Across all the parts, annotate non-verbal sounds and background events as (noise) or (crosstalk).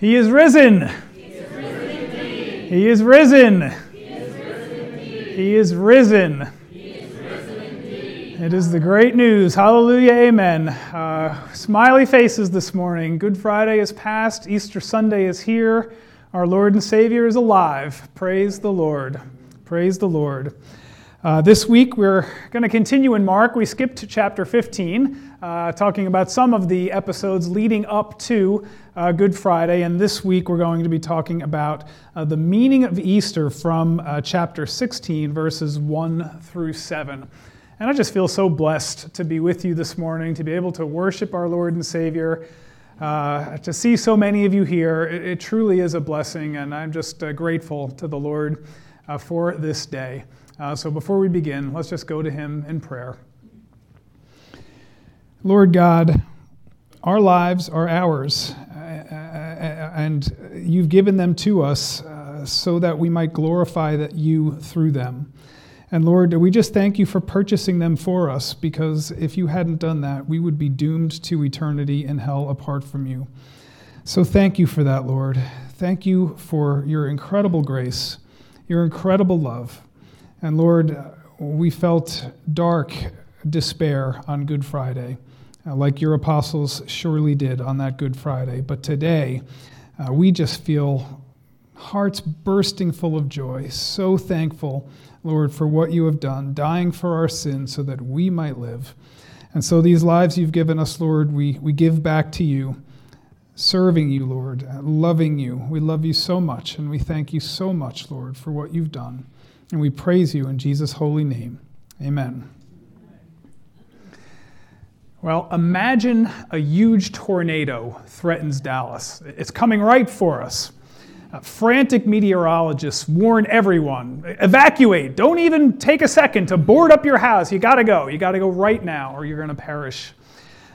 He is risen. He is risen. He is risen. He is risen. He is risen. It is the great news. Hallelujah. Amen. Uh, smiley faces this morning. Good Friday is past. Easter Sunday is here. Our Lord and Savior is alive. Praise the Lord. Praise the Lord. Uh, this week we're going to continue in Mark. We skipped to chapter 15, uh, talking about some of the episodes leading up to uh, Good Friday. And this week we're going to be talking about uh, the meaning of Easter from uh, chapter 16, verses 1 through 7. And I just feel so blessed to be with you this morning, to be able to worship our Lord and Savior. Uh, to see so many of you here, it, it, truly is a blessing, and I'm just grateful to the Lord for this day. Uh, so before we begin, let's just go to Him in prayer. Lord God, our lives are ours, uh, uh, and you've given them to us so that we might glorify that you through them. And Lord, we just thank you for purchasing them for us because if you hadn't done that, we would be doomed to eternity in hell apart from you. So thank you for that, Lord. Thank you for your incredible grace, your incredible love. And Lord, we felt dark despair on Good Friday, uh, like your apostles surely did on that Good Friday. But today, uh, we just feel hearts bursting full of joy, so thankful, Lord, for what you have done, dying for our sins so that we might live. And so these lives you've given us, Lord, we, we give back to you, serving you, Lord, uh, loving you. We love you so much, and we thank you so much, Lord, for what you've done. And we praise you in Jesus' holy name. Amen. Well, imagine a huge tornado threatens Dallas. It's coming right for us. Uh, frantic meteorologists warn everyone evacuate. Don't even take a second to board up your house. You got to go. You got to go right now, or you're going to perish.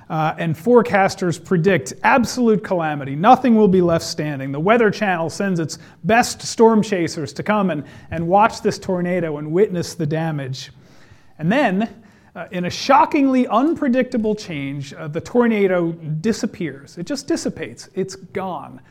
Uh, and forecasters predict absolute calamity. Nothing will be left standing. The Weather Channel sends its best storm chasers to come and, and watch this tornado and witness the damage. And then, uh, in a shockingly unpredictable change, uh, the tornado disappears. It just dissipates, it's gone.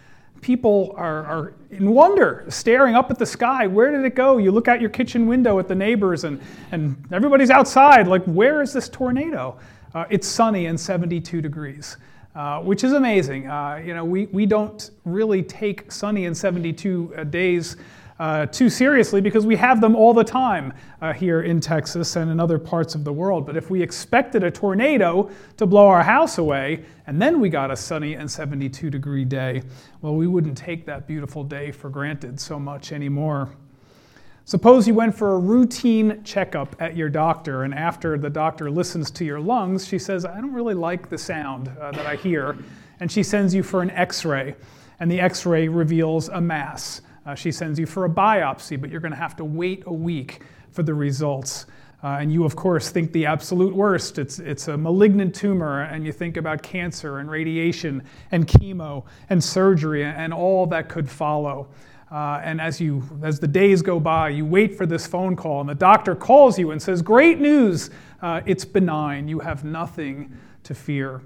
People are, are in wonder, staring up at the sky. Where did it go? You look out your kitchen window at the neighbors, and, and everybody's outside, like, where is this tornado? Uh, it's sunny and 72 degrees, uh, which is amazing. Uh, you know, we, we don't really take sunny and 72 uh, days uh, too seriously because we have them all the time uh, here in Texas and in other parts of the world. But if we expected a tornado to blow our house away and then we got a sunny and 72 degree day, well, we wouldn't take that beautiful day for granted so much anymore. Suppose you went for a routine checkup at your doctor, and after the doctor listens to your lungs, she says, I don't really like the sound uh, that I hear. And she sends you for an x ray, and the x ray reveals a mass. Uh, she sends you for a biopsy, but you're going to have to wait a week for the results. Uh, and you, of course, think the absolute worst. It's, it's a malignant tumor, and you think about cancer and radiation and chemo and surgery and all that could follow. Uh, and as you as the days go by, you wait for this phone call, and the doctor calls you and says, "Great news! Uh, it's benign. You have nothing to fear."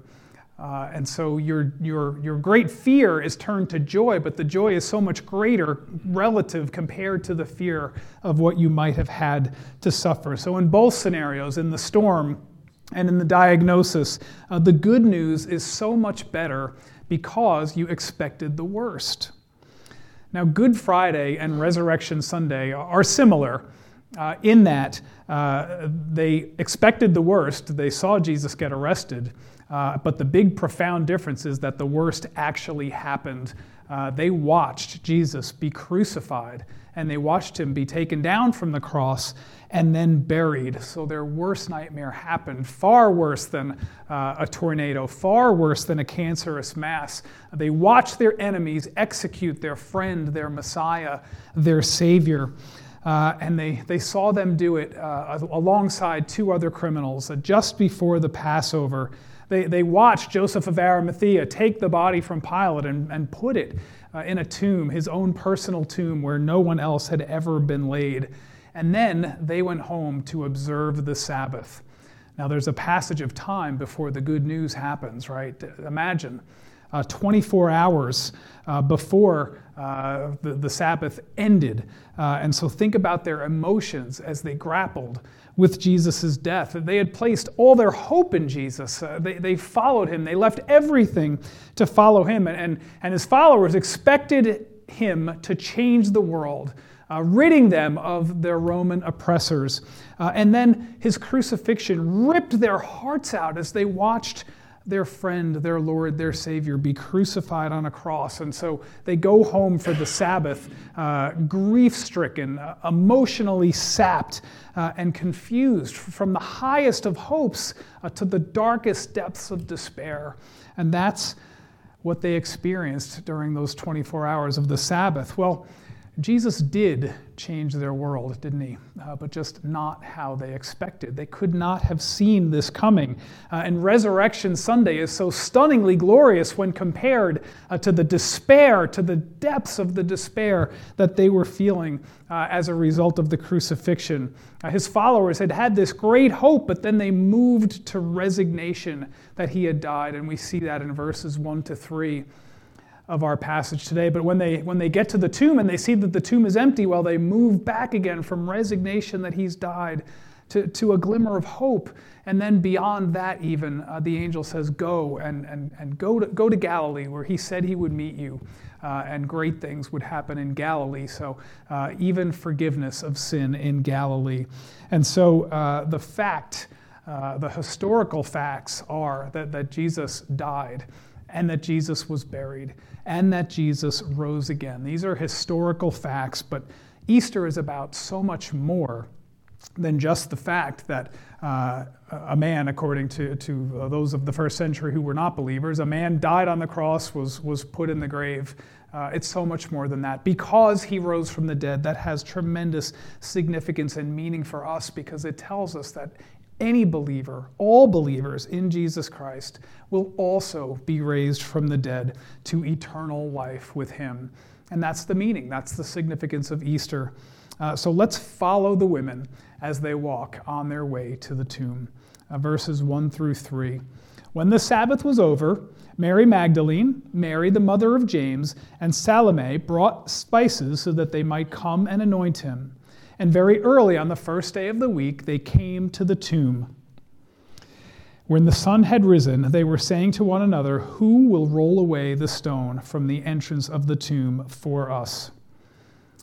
Uh, and so your, your, your great fear is turned to joy, but the joy is so much greater relative compared to the fear of what you might have had to suffer. So, in both scenarios, in the storm and in the diagnosis, uh, the good news is so much better because you expected the worst. Now, Good Friday and Resurrection Sunday are similar uh, in that uh, they expected the worst. They saw Jesus get arrested. Uh, but the big, profound difference is that the worst actually happened. Uh, they watched Jesus be crucified and they watched him be taken down from the cross and then buried. So their worst nightmare happened, far worse than uh, a tornado, far worse than a cancerous mass. They watched their enemies execute their friend, their Messiah, their Savior. Uh, and they, they saw them do it uh, alongside two other criminals uh, just before the Passover. They, they watched Joseph of Arimathea take the body from Pilate and, and put it uh, in a tomb, his own personal tomb, where no one else had ever been laid. And then they went home to observe the Sabbath. Now, there's a passage of time before the good news happens, right? Imagine uh, 24 hours uh, before uh, the, the Sabbath ended. Uh, and so think about their emotions as they grappled with Jesus' death. They had placed all their hope in Jesus. Uh, they, they followed him. They left everything to follow him. And, and, and his followers expected him to change the world, uh, ridding them of their Roman oppressors. Uh, and then his crucifixion ripped their hearts out as they watched their friend, their Lord, their Savior be crucified on a cross. And so they go home for the Sabbath, uh, grief stricken, uh, emotionally sapped, uh, and confused from the highest of hopes uh, to the darkest depths of despair. And that's what they experienced during those 24 hours of the Sabbath. Well, Jesus did change their world, didn't he? Uh, but just not how they expected. They could not have seen this coming. Uh, and Resurrection Sunday is so stunningly glorious when compared uh, to the despair, to the depths of the despair that they were feeling uh, as a result of the crucifixion. Uh, his followers had had this great hope, but then they moved to resignation that he had died. And we see that in verses 1 to 3 of our passage today. But when they, when they get to the tomb and they see that the tomb is empty, well, they move back again from resignation that he's died to, to a glimmer of hope. And then beyond that, even, uh, the angel says, Go and, and, and go, to, go to Galilee, where he said he would meet you. Uh, and great things would happen in Galilee. So, uh, even forgiveness of sin in Galilee. And so, uh, the fact, uh, the historical facts are that, that Jesus died and that Jesus was buried and that Jesus rose again. These are historical facts, but Easter is about so much more than just the fact that uh, a man, according to, to those of the first century who were not believers, a man died on the cross, was, was put in the grave. Uh, it's so much more than that. Because he rose from the dead, that has tremendous significance and meaning for us because it tells us that any believer, all believers in Jesus Christ, will also be raised from the dead to eternal life with him. And that's the meaning, that's the significance of Easter. Uh, so let's follow the women as they walk on their way to the tomb. Uh, verses 1 through 3. When the Sabbath was over, Mary Magdalene, Mary the mother of James, and Salome brought spices so that they might come and anoint him. And very early on the first day of the week, they came to the tomb. When the sun had risen, they were saying to one another, Who will roll away the stone from the entrance of the tomb for us?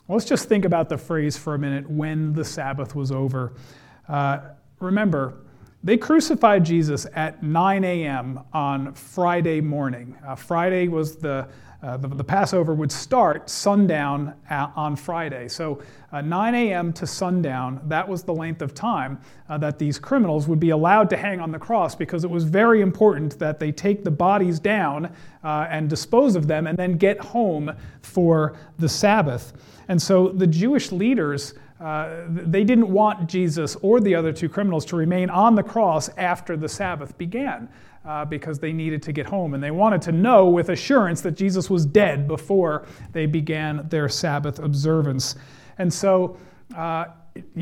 Let's just think about the phrase for a minute when the Sabbath was over. Uh, remember, they crucified Jesus at 9 a.m. on Friday morning. Uh, Friday was the uh, the, the, Passover would start sundown on Friday. So, uh, 9 a.m. to sundown, that was the length of time uh, that these criminals would be allowed to hang on the cross because it was very important that they take the bodies down uh, and dispose of them and then get home for the Sabbath. And so the Jewish leaders. Uh, they didn't want Jesus or the other two criminals to remain on the cross after the Sabbath began uh, because they needed to get home. And they wanted to know with assurance that Jesus was dead before they began their Sabbath observance. And so, uh,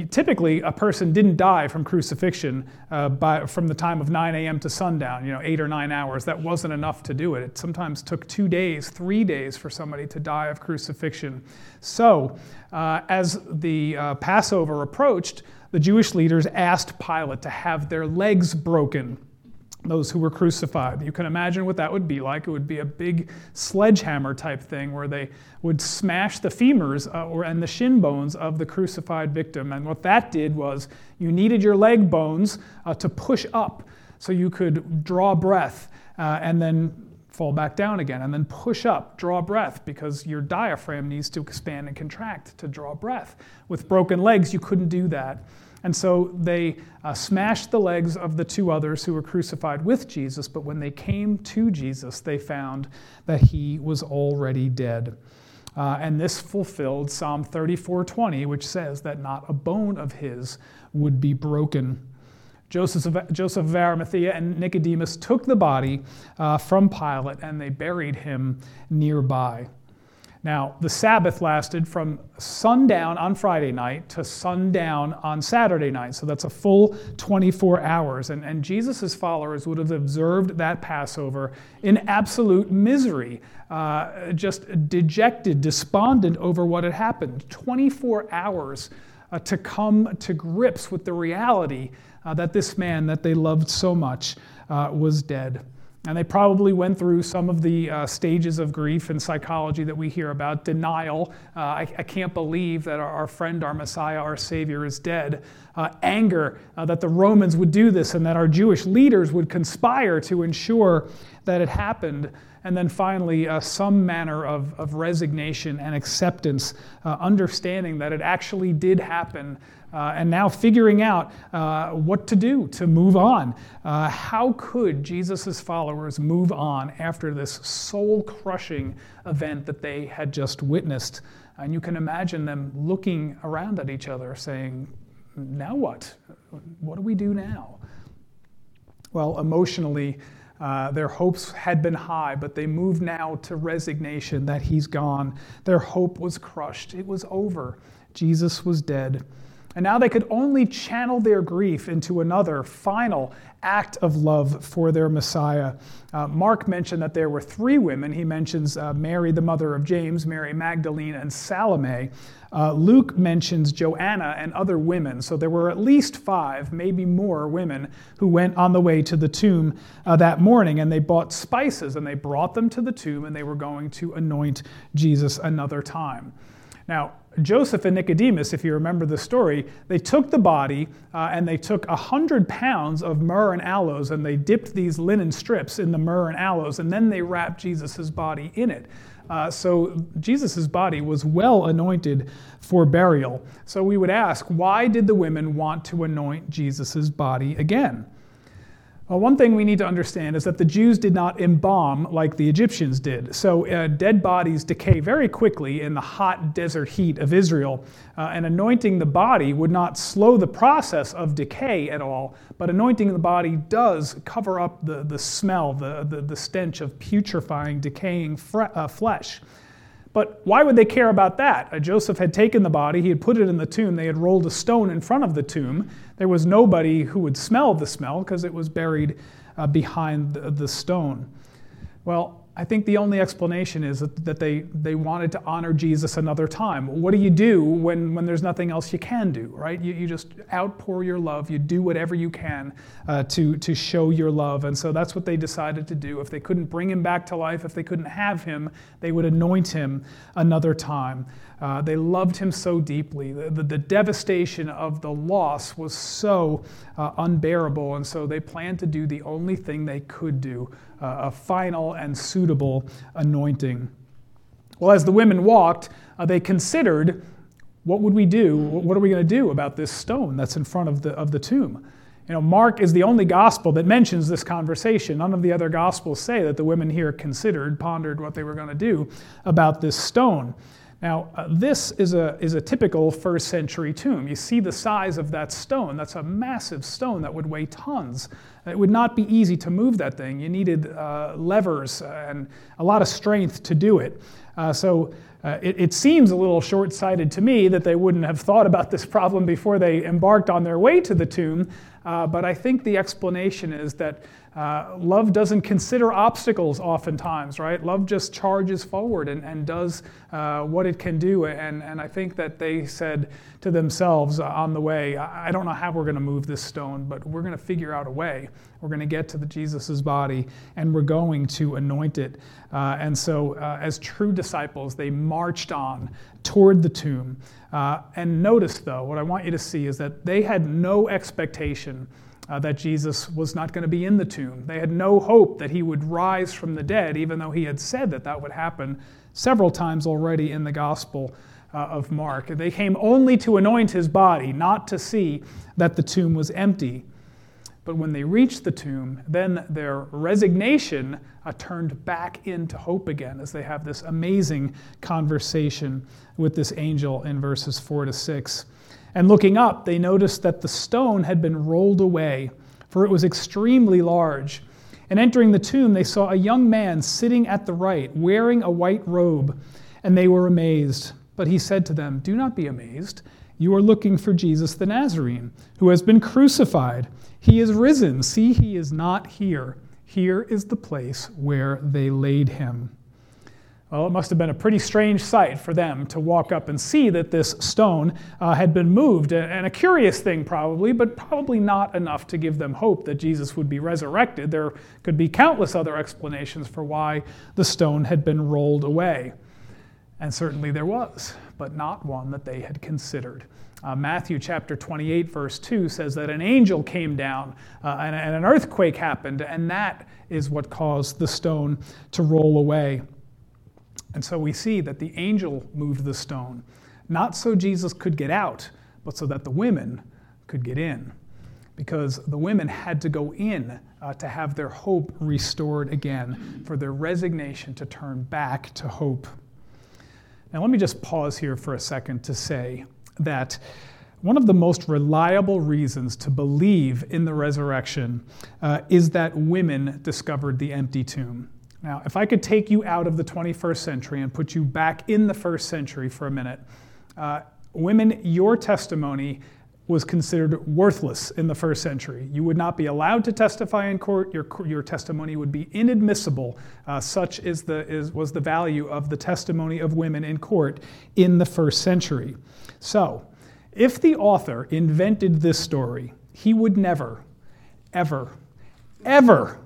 typically, a person didn't die from crucifixion uh, by, from the time of 9 a.m. to sundown, you know, eight or nine hours. That wasn't enough to do it. It sometimes took two days, three days for somebody to die of crucifixion. So, uh, as the uh, Passover approached, the Jewish leaders asked Pilate to have their legs broken those who were crucified. You can imagine what that would be like. It would be a big sledgehammer type thing where they would smash the femurs uh, or, and the shin bones of the crucified victim. And what that did was you needed your leg bones uh, to push up so you could draw breath uh, and then fall back down again and then push up, draw breath because your diaphragm needs to expand and contract to draw breath. With broken legs, you couldn't do that. And so they uh, smashed the legs of the two others who were crucified with Jesus, but when they came to Jesus, they found that he was already dead. Uh, and this fulfilled Psalm 34:20, which says that not a bone of his would be broken. Joseph of, Joseph of Arimathea and Nicodemus took the body uh, from Pilate and they buried him nearby. Now, the Sabbath lasted from sundown on Friday night to sundown on Saturday night. So that's a full 24 hours. And, and Jesus' followers would have observed that Passover in absolute misery, uh, just dejected, despondent over what had happened. 24 hours uh, to come to grips with the reality uh, that this man that they loved so much uh, was dead. And they probably went through some of the uh, stages of grief and psychology that we hear about denial. Uh, I, I, can't believe that our, our, friend, our Messiah, our Savior is dead. Uh, anger uh, that the Romans would do this and that our Jewish leaders would conspire to ensure that it happened. And then finally, uh, some manner of, of resignation and acceptance, uh, understanding that it actually did happen uh, and now figuring out uh, what to do to move on. Uh, how could Jesus' followers move on after this soul crushing event that they had just witnessed? And you can imagine them looking around at each other saying, Now what? What do we do now? Well, emotionally, uh, their hopes had been high, but they moved now to resignation that he's gone. Their hope was crushed. It was over. Jesus was dead. And now they could only channel their grief into another final act of love for their Messiah. Uh, Mark mentioned that there were three women. He mentions uh, Mary, the mother of James, Mary Magdalene, and Salome. Uh, Luke mentions Joanna and other women. So there were at least five, maybe more women who went on the way to the tomb uh, that morning and they bought spices and they brought them to the tomb and they were going to anoint Jesus another time. Now, Joseph and Nicodemus, if you remember the story, they took the body uh, and they took 100 pounds of myrrh and aloes and they dipped these linen strips in the myrrh and aloes and then they wrapped Jesus' body in it. Uh, so Jesus' body was well anointed for burial. So we would ask, why did the women want to anoint Jesus' body again? Well, one thing we need to understand is that the Jews did not embalm like the Egyptians did. So, uh, dead bodies decay very quickly in the hot desert heat of Israel, uh, and anointing the body would not slow the process of decay at all, but anointing the body does cover up the, the smell, the, the, the stench of putrefying, decaying fre- uh, flesh. But why would they care about that? Uh, Joseph had taken the body, he had put it in the tomb, they had rolled a stone in front of the tomb. There was nobody who would smell the smell because it was buried uh, behind the, the stone. Well, I think the only explanation is that they, they wanted to honor Jesus another time. What do you do when, when there's nothing else you can do, right? You, you just outpour your love. You do whatever you can uh, to, to show your love. And so that's what they decided to do. If they couldn't bring him back to life, if they couldn't have him, they would anoint him another time. Uh, they loved him so deeply. The, the, the, devastation of the loss was so uh, unbearable, and so they planned to do the only thing they could do a final and suitable anointing. Well, as the women walked, uh, they considered what would we do? What are we going to do about this stone that's in front of the, of the tomb? You know, Mark is the only gospel that mentions this conversation. None of the other gospels say that the women here considered, pondered what they were going to do about this stone. Now, uh, this is a, is a typical first century tomb. You see the size of that stone. That's a massive stone that would weigh tons. It would not be easy to move that thing. You needed uh, levers and a lot of strength to do it. Uh, so uh, it, it, seems a little short sighted to me that they wouldn't have thought about this problem before they embarked on their way to the tomb. Uh, but I think the explanation is that uh, love doesn't consider obstacles oftentimes, right? Love just charges forward and, and does uh, what it can do. And, and I think that they said to themselves uh, on the way, I don't know how we're going to move this stone, but we're going to figure out a way. We're going to get to Jesus's body and we're going to anoint it. Uh, and so, uh, as true disciples, they marched on toward the tomb. And notice, though, what I want you to see is that they had no expectation uh, that Jesus was not going to be in the tomb. They had no hope that he would rise from the dead, even though he had said that that would happen several times already in the Gospel uh, of Mark. They came only to anoint his body, not to see that the tomb was empty. But when they reached the tomb, then their resignation uh, turned back into hope again as they have this amazing conversation with this angel in verses 4 to 6. And looking up, they noticed that the stone had been rolled away, for it was extremely large. And entering the tomb, they saw a young man sitting at the right, wearing a white robe. and they were amazed. But he said to them, Do not be amazed. You are looking for Jesus the Nazarene, who has been crucified. He is risen. See, he is not here. Here is the place where they laid him. Well, it must have been a pretty strange sight for them to walk up and see that this stone uh, had been moved, and a curious thing probably, but probably not enough to give them hope that Jesus would be resurrected. There could be countless other explanations for why the stone had been rolled away. And certainly there was, but not one that they had considered. Uh, Matthew chapter 28, verse 2 says that an angel came down uh, and, and an earthquake happened, and that is what caused the stone to roll away. And so we see that the angel moved the stone, not so Jesus could get out, but so that the women could get in. Because the women had to go in uh, to have their hope restored again, for their resignation to turn back to hope. Now, let me just pause here for a second to say that one of the most reliable reasons to believe in the resurrection uh, is that women discovered the empty tomb. Now, if I could take you out of the 21st century and put you back in the first century for a minute, uh, women, your testimony was considered worthless in the first century. You would not be allowed to testify in court. Your, your testimony would be inadmissible. Uh, such is the, is, was the value of the testimony of women in court in the first century. So, if the author invented this story, he would never, ever, ever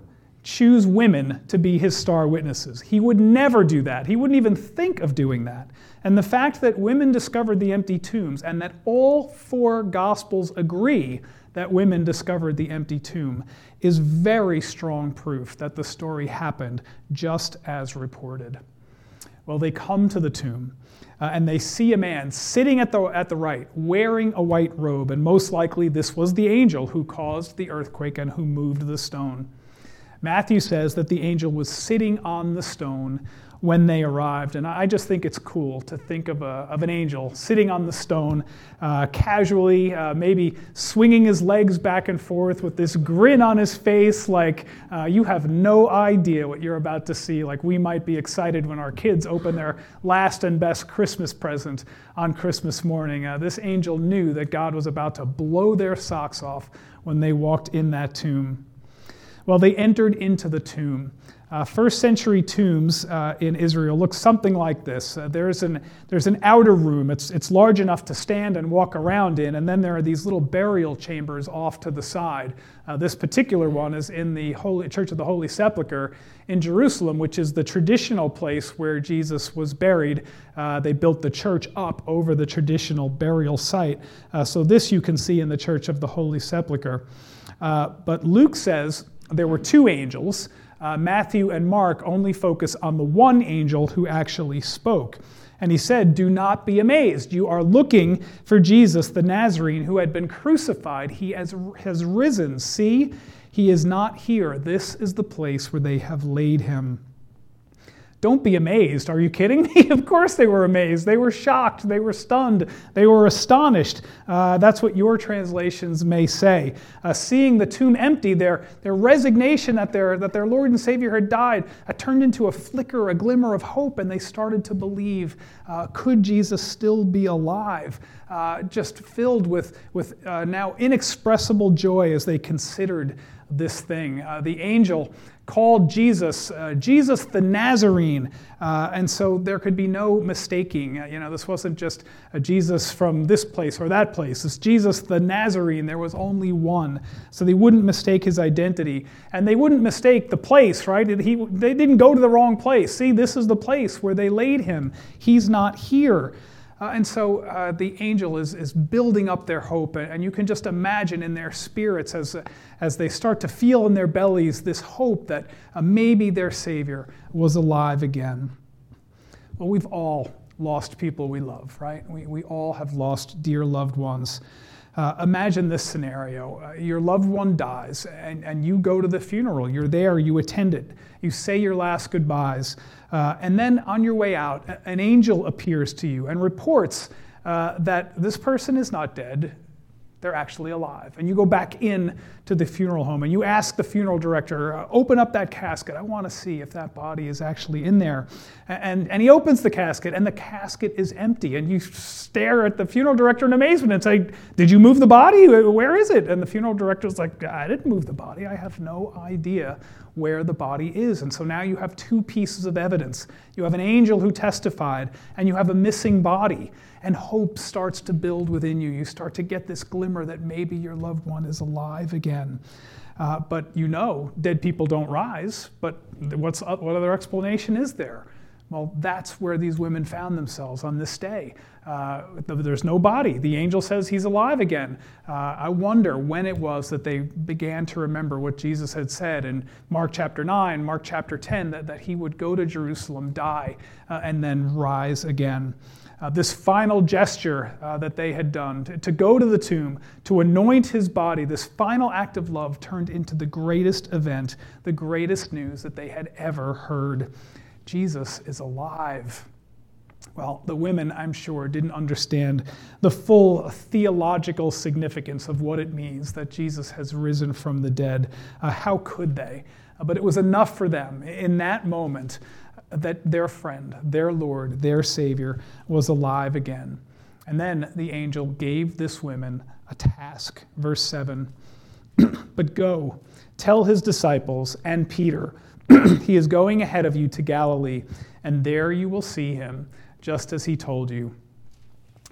choose women to be his star witnesses. He would never do that. He wouldn't even think of doing that. And the fact that women discovered the empty tombs and that all four gospels agree that women discovered the empty tomb is very strong proof that the story happened just as reported. Well, they come to the tomb. Uh, and they see a man sitting at the, at the right, wearing a white robe, and most likely this was the angel who caused the earthquake and who moved the stone. Matthew says that the angel was sitting on the stone when they arrived. And I just think it's cool to think of, a, of an angel sitting on the stone, uh, casually, uh, maybe swinging his legs back and forth with this grin on his face, like uh, you have no idea what you're about to see. Like we might be excited when our kids open their last and best Christmas present on Christmas morning. Uh, this angel knew that God was about to blow their socks off when they walked in that tomb. Well, they entered into the tomb. Uh, first century tombs uh, in Israel look something like this. Uh, there's, an, there's an outer room, it's, it's large enough to stand and walk around in, and then there are these little burial chambers off to the side. Uh, this particular one is in the Holy, Church of the Holy Sepulchre in Jerusalem, which is the traditional place where Jesus was buried. Uh, they built the church up over the traditional burial site. Uh, so, this you can see in the Church of the Holy Sepulchre. but Luke says, there were two angels. Uh, Matthew and Mark only focus on the one angel who actually spoke. And he said, Do not be amazed. You are looking for Jesus, the Nazarene, who had been crucified. He has, has risen. See, he is not here. This is the place where they have laid him. Don't be amazed. Are you kidding me? (laughs) of course they were amazed. They were shocked. They were stunned. They were astonished. Uh, that's what your translations may say. Uh, seeing the tomb empty, their, their resignation that their, that their Lord and Savior had died uh, turned into a flicker, a glimmer of hope, and they started to believe uh, could Jesus still be alive? Uh, just filled with, with uh, now inexpressible joy as they considered this thing. the angel called Jesus uh, Jesus the Nazarene. Uh, and so there could be no mistaking. Uh, you know, this wasn't just a Jesus from this place or that place. It's Jesus the Nazarene. There was only one. So they wouldn't mistake his identity. And they wouldn't mistake the place, right? He, they didn't go to the wrong place. See, this is the place where they laid him. He's not here. Uh, and so uh, the angel is, is building up their hope, and you can just imagine in their spirits as, as they start to feel in their bellies this hope that uh, maybe their Savior was alive again. Well, we've all lost people we love, right? We, we all have lost dear loved ones. Uh, imagine this scenario uh, your loved one dies, and, and you go to the funeral. You're there, you attend it, you say your last goodbyes. Uh, and then on your way out, an angel appears to you and reports uh, that this person is not dead, they're actually alive. And you go back in to the funeral home and you ask the funeral director, uh, open up that casket. I want to see if that body is actually in there. And, and he opens the casket and the casket is empty. And you stare at the funeral director in amazement and say, Did you move the body? Where is it? And the funeral director's like, I didn't move the body. I have no idea where the body is. And so now you have two pieces of evidence. You have an angel who testified, and you have a missing body and hope starts to build within you. You start to get this glimmer that maybe your loved one is alive again. Uh, but you know, dead people don't rise. But what's, what other explanation is there? Well, that's where these women found themselves on this day. Uh, there's no body. The angel says he's alive again. Uh, I wonder when it was that they began to remember what Jesus had said in Mark chapter 9, Mark chapter 10, that, that he would go to Jerusalem, die, uh, and then rise again uh, this final gesture uh, that they had done to, to go to the tomb, to anoint his body, this final act of love turned into the greatest event, the greatest news that they had ever heard. Jesus is alive. Well, the women, I'm sure, didn't understand the full theological significance of what it means that Jesus has risen from the dead. Uh, how could they? Uh, but it was enough for them in that moment that their friend, their Lord, their Savior was alive again. And then the angel gave this woman a task. Verse 7 (clears throat) But go, tell his disciples and Peter, (clears throat) he is going ahead of you to Galilee, and there you will see him, just as he told you.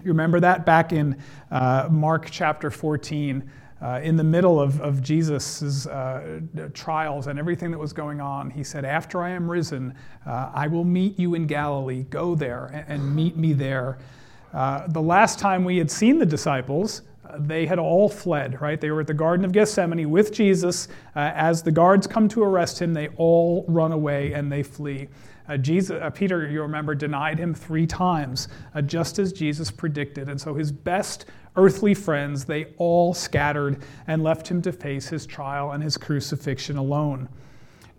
You remember that back in uh, Mark chapter 14 uh, in the middle of, of Jesus' uh, trials and everything that was going on, he said, After I am risen, uh, I will meet you in Galilee. Go there and, and meet me there. Uh, the last time we had seen the disciples, uh, they had all fled, right? They were at the Garden of Gethsemane with Jesus. Uh, as the guards come to arrest him, they all run away and they flee. Uh, Jesus, uh, Peter, you remember, denied him three times, uh, just as Jesus predicted. And so his best earthly friends, they all scattered and left him to face his trial and his crucifixion alone.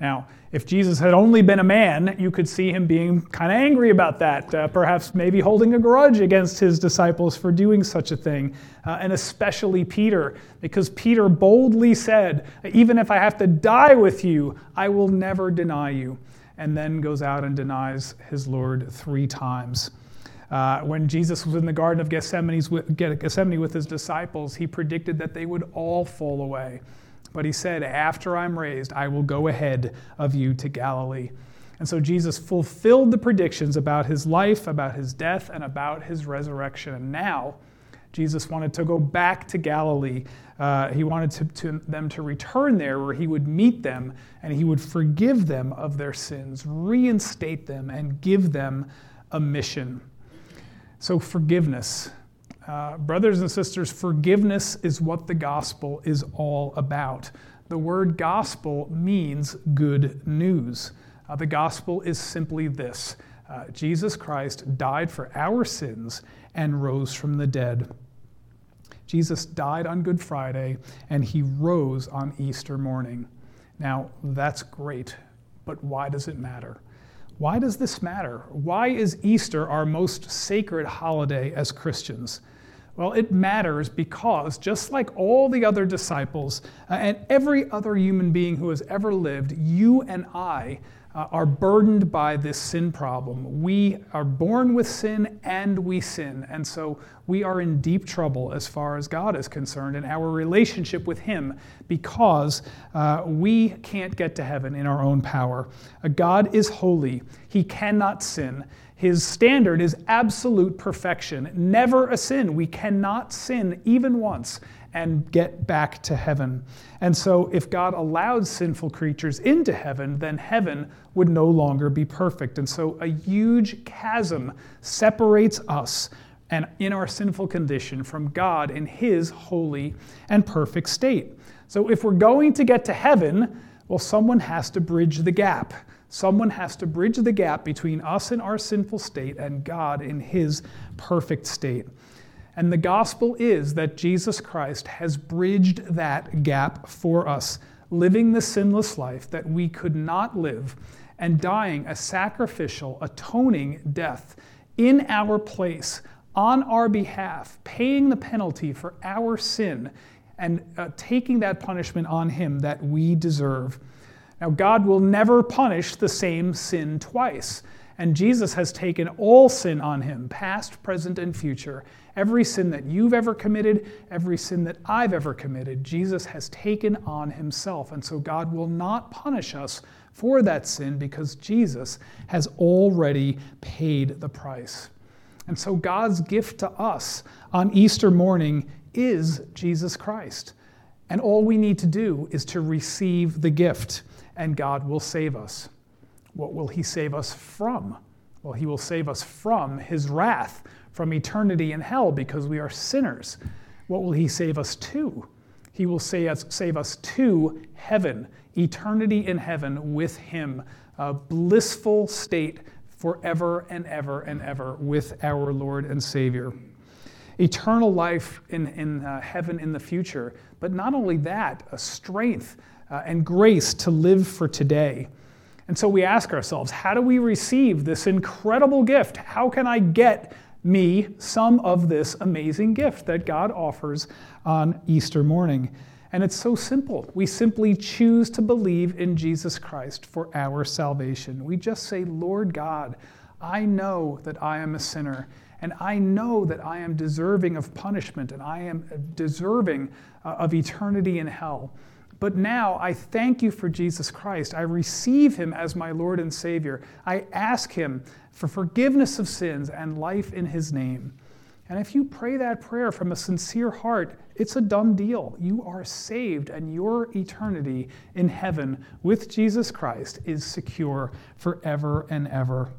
Now, if Jesus had only been a man, you could see him being kind of angry about that, uh, perhaps maybe holding a grudge against his disciples for doing such a thing, uh, and especially Peter, because Peter boldly said, Even if I have to die with you, I will never deny you, and then goes out and denies his Lord three times. Uh, when Jesus was in the Garden of Gethsemane with his disciples, he predicted that they would all fall away. But he said, After I'm raised, I will go ahead of you to Galilee. And so Jesus fulfilled the predictions about his life, about his death, and about his resurrection. And now, Jesus wanted to go back to Galilee. Uh, he wanted to, to, them to return there where he would meet them and he would forgive them of their sins, reinstate them, and give them a mission. So, forgiveness. Uh, brothers and sisters, forgiveness is what the gospel is all about. The word gospel means good news. Uh, the gospel is simply this uh, Jesus Christ died for our sins and rose from the dead. Jesus died on Good Friday and he rose on Easter morning. Now, that's great, but why does it matter? Why does this matter? Why is Easter our most sacred holiday as Christians? Well, it matters because just like all the other disciples uh, and every other human being who has ever lived, you and I uh, are burdened by this sin problem. We are born with sin and we sin. And so we are in deep trouble as far as God is concerned in our relationship with Him because uh, we can't get to heaven in our own power. Uh, God is holy, He cannot sin. His standard is absolute perfection, never a sin. We cannot sin even once and get back to heaven. And so, if God allowed sinful creatures into heaven, then heaven would no longer be perfect. And so, a huge chasm separates us and in our sinful condition from God in His holy and perfect state. So, if we're going to get to heaven, well, someone has to bridge the gap. Someone has to bridge the gap between us in our sinful state and God in His perfect state. And the gospel is that Jesus Christ has bridged that gap for us, living the sinless life that we could not live, and dying a sacrificial, atoning death in our place on our behalf, paying the penalty for our sin and uh, taking that punishment on him that we deserve. Now, God will never punish the same sin twice. And Jesus has taken all sin on him, past, present, and future. Every sin that you've ever committed, every sin that I've ever committed, Jesus has taken on himself. And so God will not punish us for that sin because Jesus has already paid the price. And so God's gift to us on Easter morning is Jesus Christ. And all we need to do is to receive the gift, and God will save us. What will He save us from? Well, He will save us from His wrath, from eternity in hell, because we are sinners. What will He save us to? He will save us, save us to heaven, eternity in heaven with Him, a blissful state forever and ever and ever with our Lord and Savior. Eternal life in, in uh, heaven in the future, but not only that, a strength uh, and grace to live for today. And so we ask ourselves, how do we receive this incredible gift? How can I get me some of this amazing gift that God offers on Easter morning? And it's so simple. We simply choose to believe in Jesus Christ for our salvation. We just say, Lord God, I know that I am a sinner, and I know that I am deserving of punishment, and I am deserving uh, of eternity in hell. But now I thank you for Jesus Christ. I receive him as my Lord and Savior. I ask him for forgiveness of sins and life in his name. And if you pray that prayer from a sincere heart, it's a done deal. You are saved, and your eternity in heaven with Jesus Christ is secure forever and ever.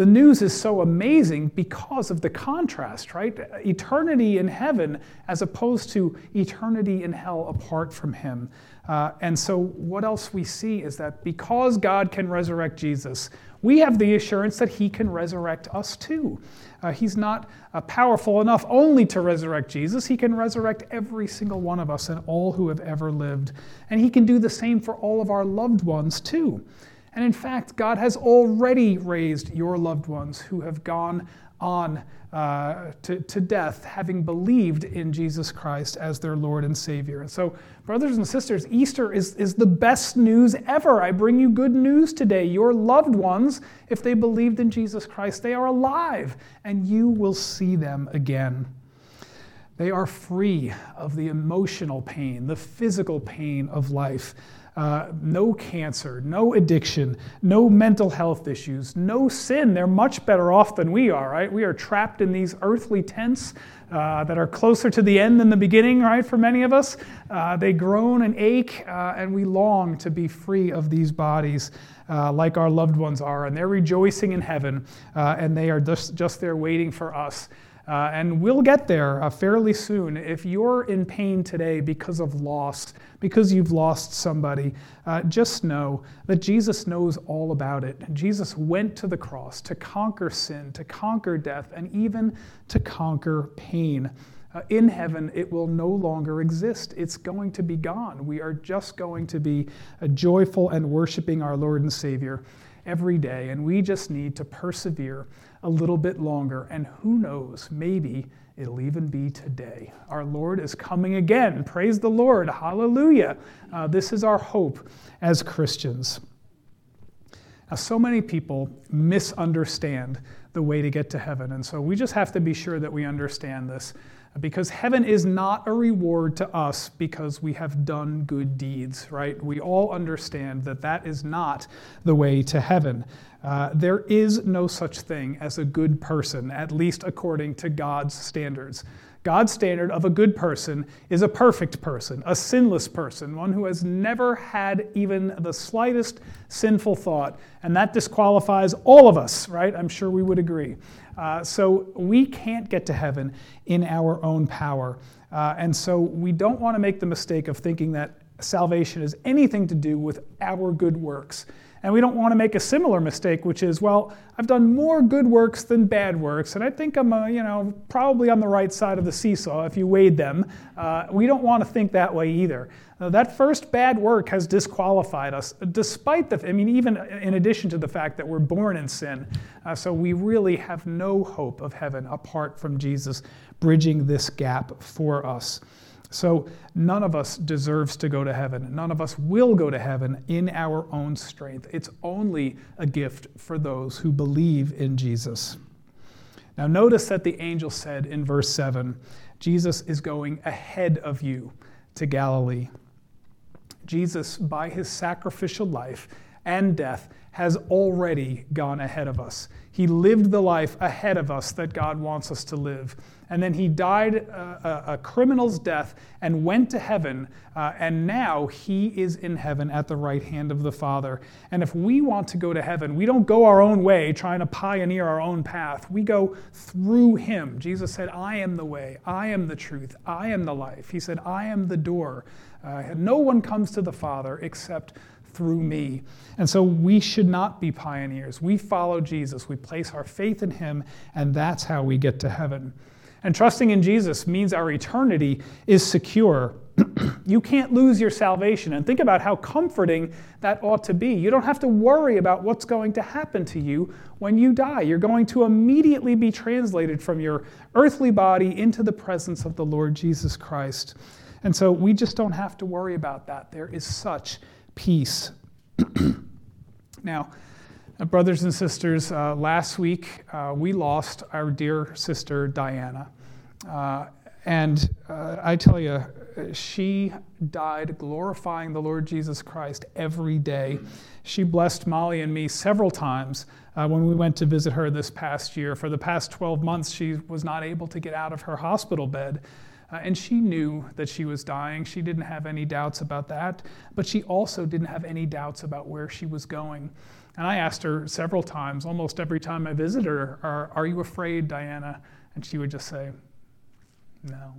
The news is so amazing because of the contrast, right? Eternity in heaven as opposed to eternity in hell apart from Him. Uh, and so, what else we see is that because God can resurrect Jesus, we have the assurance that He can resurrect us too. Uh, he's not uh, powerful enough only to resurrect Jesus. He can resurrect every single one of us and all who have ever lived. And He can do the same for all of our loved ones too. And in fact, God has already raised your loved ones who have gone on uh, to, to death, having believed in Jesus Christ as their Lord and Savior. And so, brothers and sisters, Easter is, is the best news ever. I bring you good news today. Your loved ones, if they believed in Jesus Christ, they are alive, and you will see them again. They are free of the emotional pain, the physical pain of life. Uh, no cancer, no addiction, no mental health issues, no sin. They're much better off than we are, right? We are trapped in these earthly tents uh, that are closer to the end than the beginning, right, for many of us. Uh, they groan and ache, uh, and we long to be free of these bodies. Uh, like our loved ones are, and they're rejoicing in heaven, and they are just, just there waiting for us uh, and we'll get there uh, fairly soon. If you're in pain today because of loss, because you've lost somebody, uh, just know that Jesus knows all about it. Jesus went to the cross to conquer sin, to conquer death, and even to conquer pain. Uh, in heaven, it will no longer exist. It's going to be gone. We are just going to be uh, joyful and worshiping our Lord and Savior every day, and we just need to persevere a little bit longer. And who knows, maybe it'll even be today. Our Lord is coming again. Praise the Lord. Hallelujah. Uh, this is our hope as Christians. Now, so many people misunderstand the way to get to heaven. And so we just have to be sure that we understand this because heaven is not a reward to us because we have done good deeds, right? We all understand that that is not the way to heaven. Uh, there is no such thing as a good person, at least according to God's standards. God's standard of a good person is a perfect person, a sinless person, one who has never had even the slightest sinful thought. And that disqualifies all of us, right? I'm sure we would agree. Uh, so we can't get to heaven in our own power. Uh, and so we don't want to make the mistake of thinking that salvation has anything to do with our good works. And we don't want to make a similar mistake, which is, well, I've done more good works than bad works, and I think I'm, uh, you know, probably on the right side of the seesaw if you weighed them. Uh, we don't want to think that way either. Uh, that first bad work has disqualified us, despite the, I mean, even in addition to the fact that we're born in sin. Uh, so we really have no hope of heaven apart from Jesus bridging this gap for us. So none of us deserves to go to heaven. None of us will go to heaven in our own strength. It's only a gift for those who believe in Jesus. Now, notice that the angel said in verse 7 Jesus is going ahead of you to Galilee. Jesus, by his sacrificial life and death, has already gone ahead of us. He lived the life ahead of us that God wants us to live. And then he died a, a, criminal's death and went to heaven. Uh, and now he is in heaven at the right hand of the Father. And if we want to go to heaven, we don't go our own way trying to pioneer our own path. We go through him. Jesus said, I am the way, I am the truth, I am the life. He said, I am the door. Uh, no one comes to the Father except through me. And so we should not be pioneers. We follow Jesus, we place our faith in him, and that's how we get to heaven. And trusting in Jesus means our eternity is secure. (clears throat) you can't lose your salvation. And think about how comforting that ought to be. You don't have to worry about what's going to happen to you when you die. You're going to immediately be translated from your earthly body into the presence of the Lord Jesus Christ. And so we just don't have to worry about that. There is such peace. (clears throat) now, uh, brothers and sisters, uh, last week uh, we lost our dear sister Diana. Uh, and uh, I tell you, she died glorifying the Lord Jesus Christ every day. She blessed Molly and me several times uh, when we went to visit her this past year. For the past 12 months, she was not able to get out of her hospital bed. Uh, and she knew that she was dying. She didn't have any doubts about that, but she also didn't have any doubts about where she was going. And I asked her several times, almost every time I visited her, Are, are you afraid, Diana? And she would just say, No.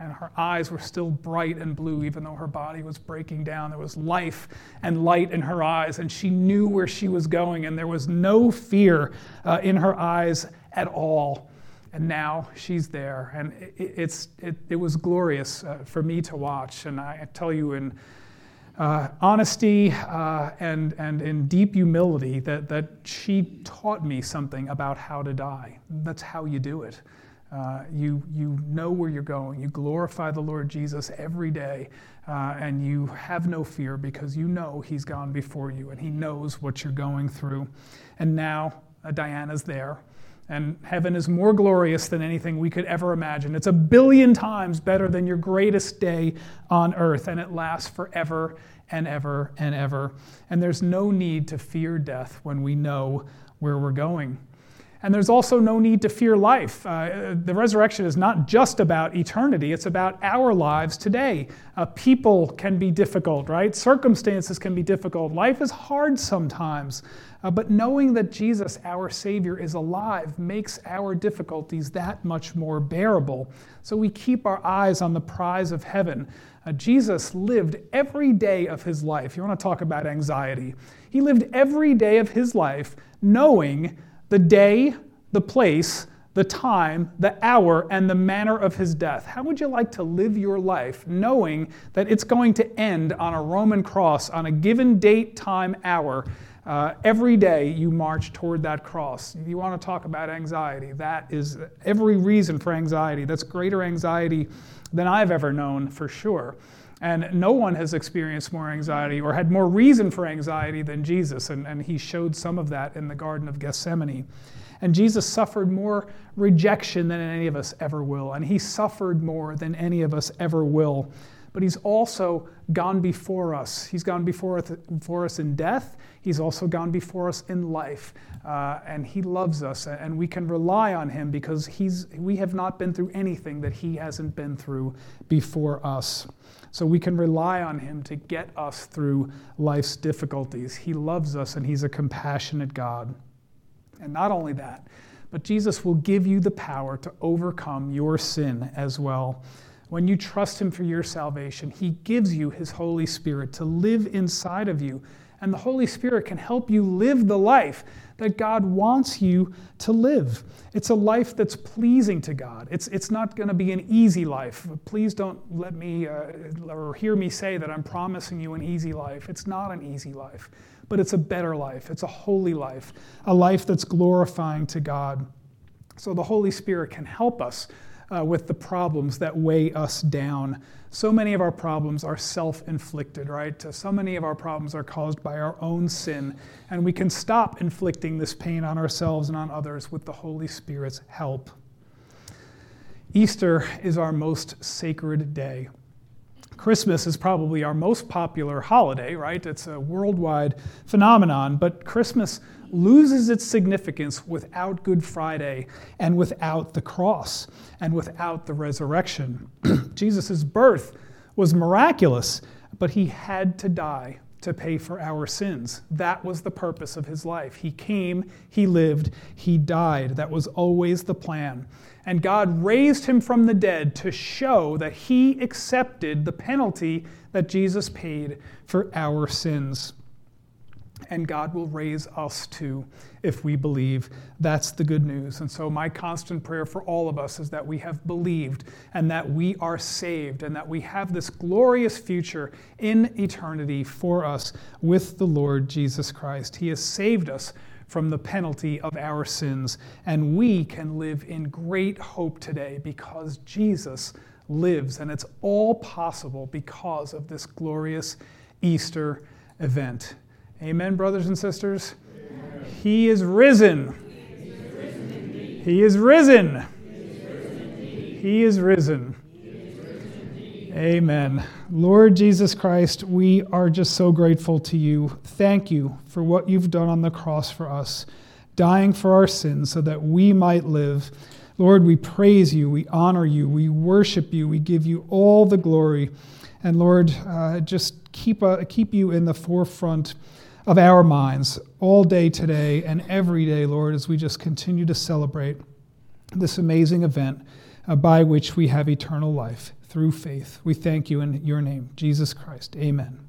And her eyes were still bright and blue, even though her body was breaking down. There was life and light in her eyes, and she knew where she was going, and there was no fear uh, in her eyes at all and now she's there. And it, it's, it, it was glorious uh, for me to watch. And I tell you, in uh, honesty uh, and, and in deep humility, that, that she taught me something about how to die. That's how you do it. Uh, you, you know where you're going. You glorify the Lord Jesus every day, uh, and you have no fear because you know He's gone before you and He knows what you're going through. And now uh, Diana's there and heaven is more glorious than anything we could ever imagine. It's a billion times better than your greatest day on earth, and it lasts forever and ever and ever. And there's no need to fear death when we know where we're going. And there's also no need to fear life. Uh, the resurrection is not just about eternity, it's about our lives today. Uh, people can be difficult, right? Circumstances can be difficult. Life is hard sometimes. Uh, but knowing that Jesus, our Savior, is alive makes our difficulties that much more bearable. So we keep our eyes on the prize of heaven. Uh, Jesus lived every day of his life. You want to talk about anxiety? He lived every day of his life knowing the day, the place, the time, the hour, and the manner of his death. How would you like to live your life knowing that it's going to end on a Roman cross on a given date, time, hour? Uh, every day you march toward that cross. You want to talk about anxiety. That is every reason for anxiety. That's greater anxiety than I've ever known, for sure. And no one has experienced more anxiety or had more reason for anxiety than Jesus. And, and he showed some of that in the Garden of Gethsemane. And Jesus suffered more rejection than any of us ever will. And he suffered more than any of us ever will. But he's also gone before us. He's gone before, before us in death. He's also gone before us in life. Uh, and he loves us. And we can rely on him because he's, we have not been through anything that he hasn't been through before us. So we can rely on Him to get us through life's difficulties. He loves us and He's a compassionate God. And not only that, but Jesus will give you the power to overcome your sin as well. When you trust Him for your salvation, He gives you His Holy Spirit to live inside of you And the Holy Spirit can help you live the life that God wants you to live. It's a life that's pleasing to God. It's, it's not going to be an easy life. Please don't let me uh, or hear me say that I'm promising you an easy life. It's not an easy life, but it's a better life. It's a holy life, a life that's glorifying to God. So the Holy Spirit can help us uh, with the problems that weigh us down. So many of our problems are self inflicted, right? So many of our problems are caused by our own sin. And we can stop inflicting this pain on ourselves and on others with the Holy Spirit's help. Easter is our most sacred day. Christmas is probably our most popular holiday, right? It's a worldwide phenomenon, but Christmas loses its significance without Good Friday and without the cross and without the resurrection. (clears throat) Jesus' birth was miraculous, but he had to die to pay for our sins. That was the purpose of his life. He came, he lived, he died. That was always the plan. And God raised him from the dead to show that he accepted the penalty that Jesus paid for our sins and God will raise us too if we believe. That's the good news. And so, my constant prayer for all of us is that we have believed and that we are saved and that we have this glorious future in eternity for us with the Lord Jesus Christ. He has saved us from the penalty of our sins, and we can live in great hope today because Jesus lives, and it's all possible because of this glorious Easter event. Amen, brothers and sisters? Amen. He is risen. He is risen. He is risen. Amen. Lord Jesus Christ, we are just so grateful to you. Thank you for what you've done on the cross for us, dying for our sins so that we might live. Lord, we praise you, we honor you, we worship you, we give you all the glory. And Lord, uh, just keep, uh, keep you in the forefront of our minds all day today and every day, Lord, as we just continue to celebrate this amazing event uh, by which we have eternal life through faith. We thank you in your name, Jesus Christ. Amen.